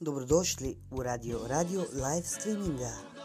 Dobrodošli u Radio Radio live streaminga.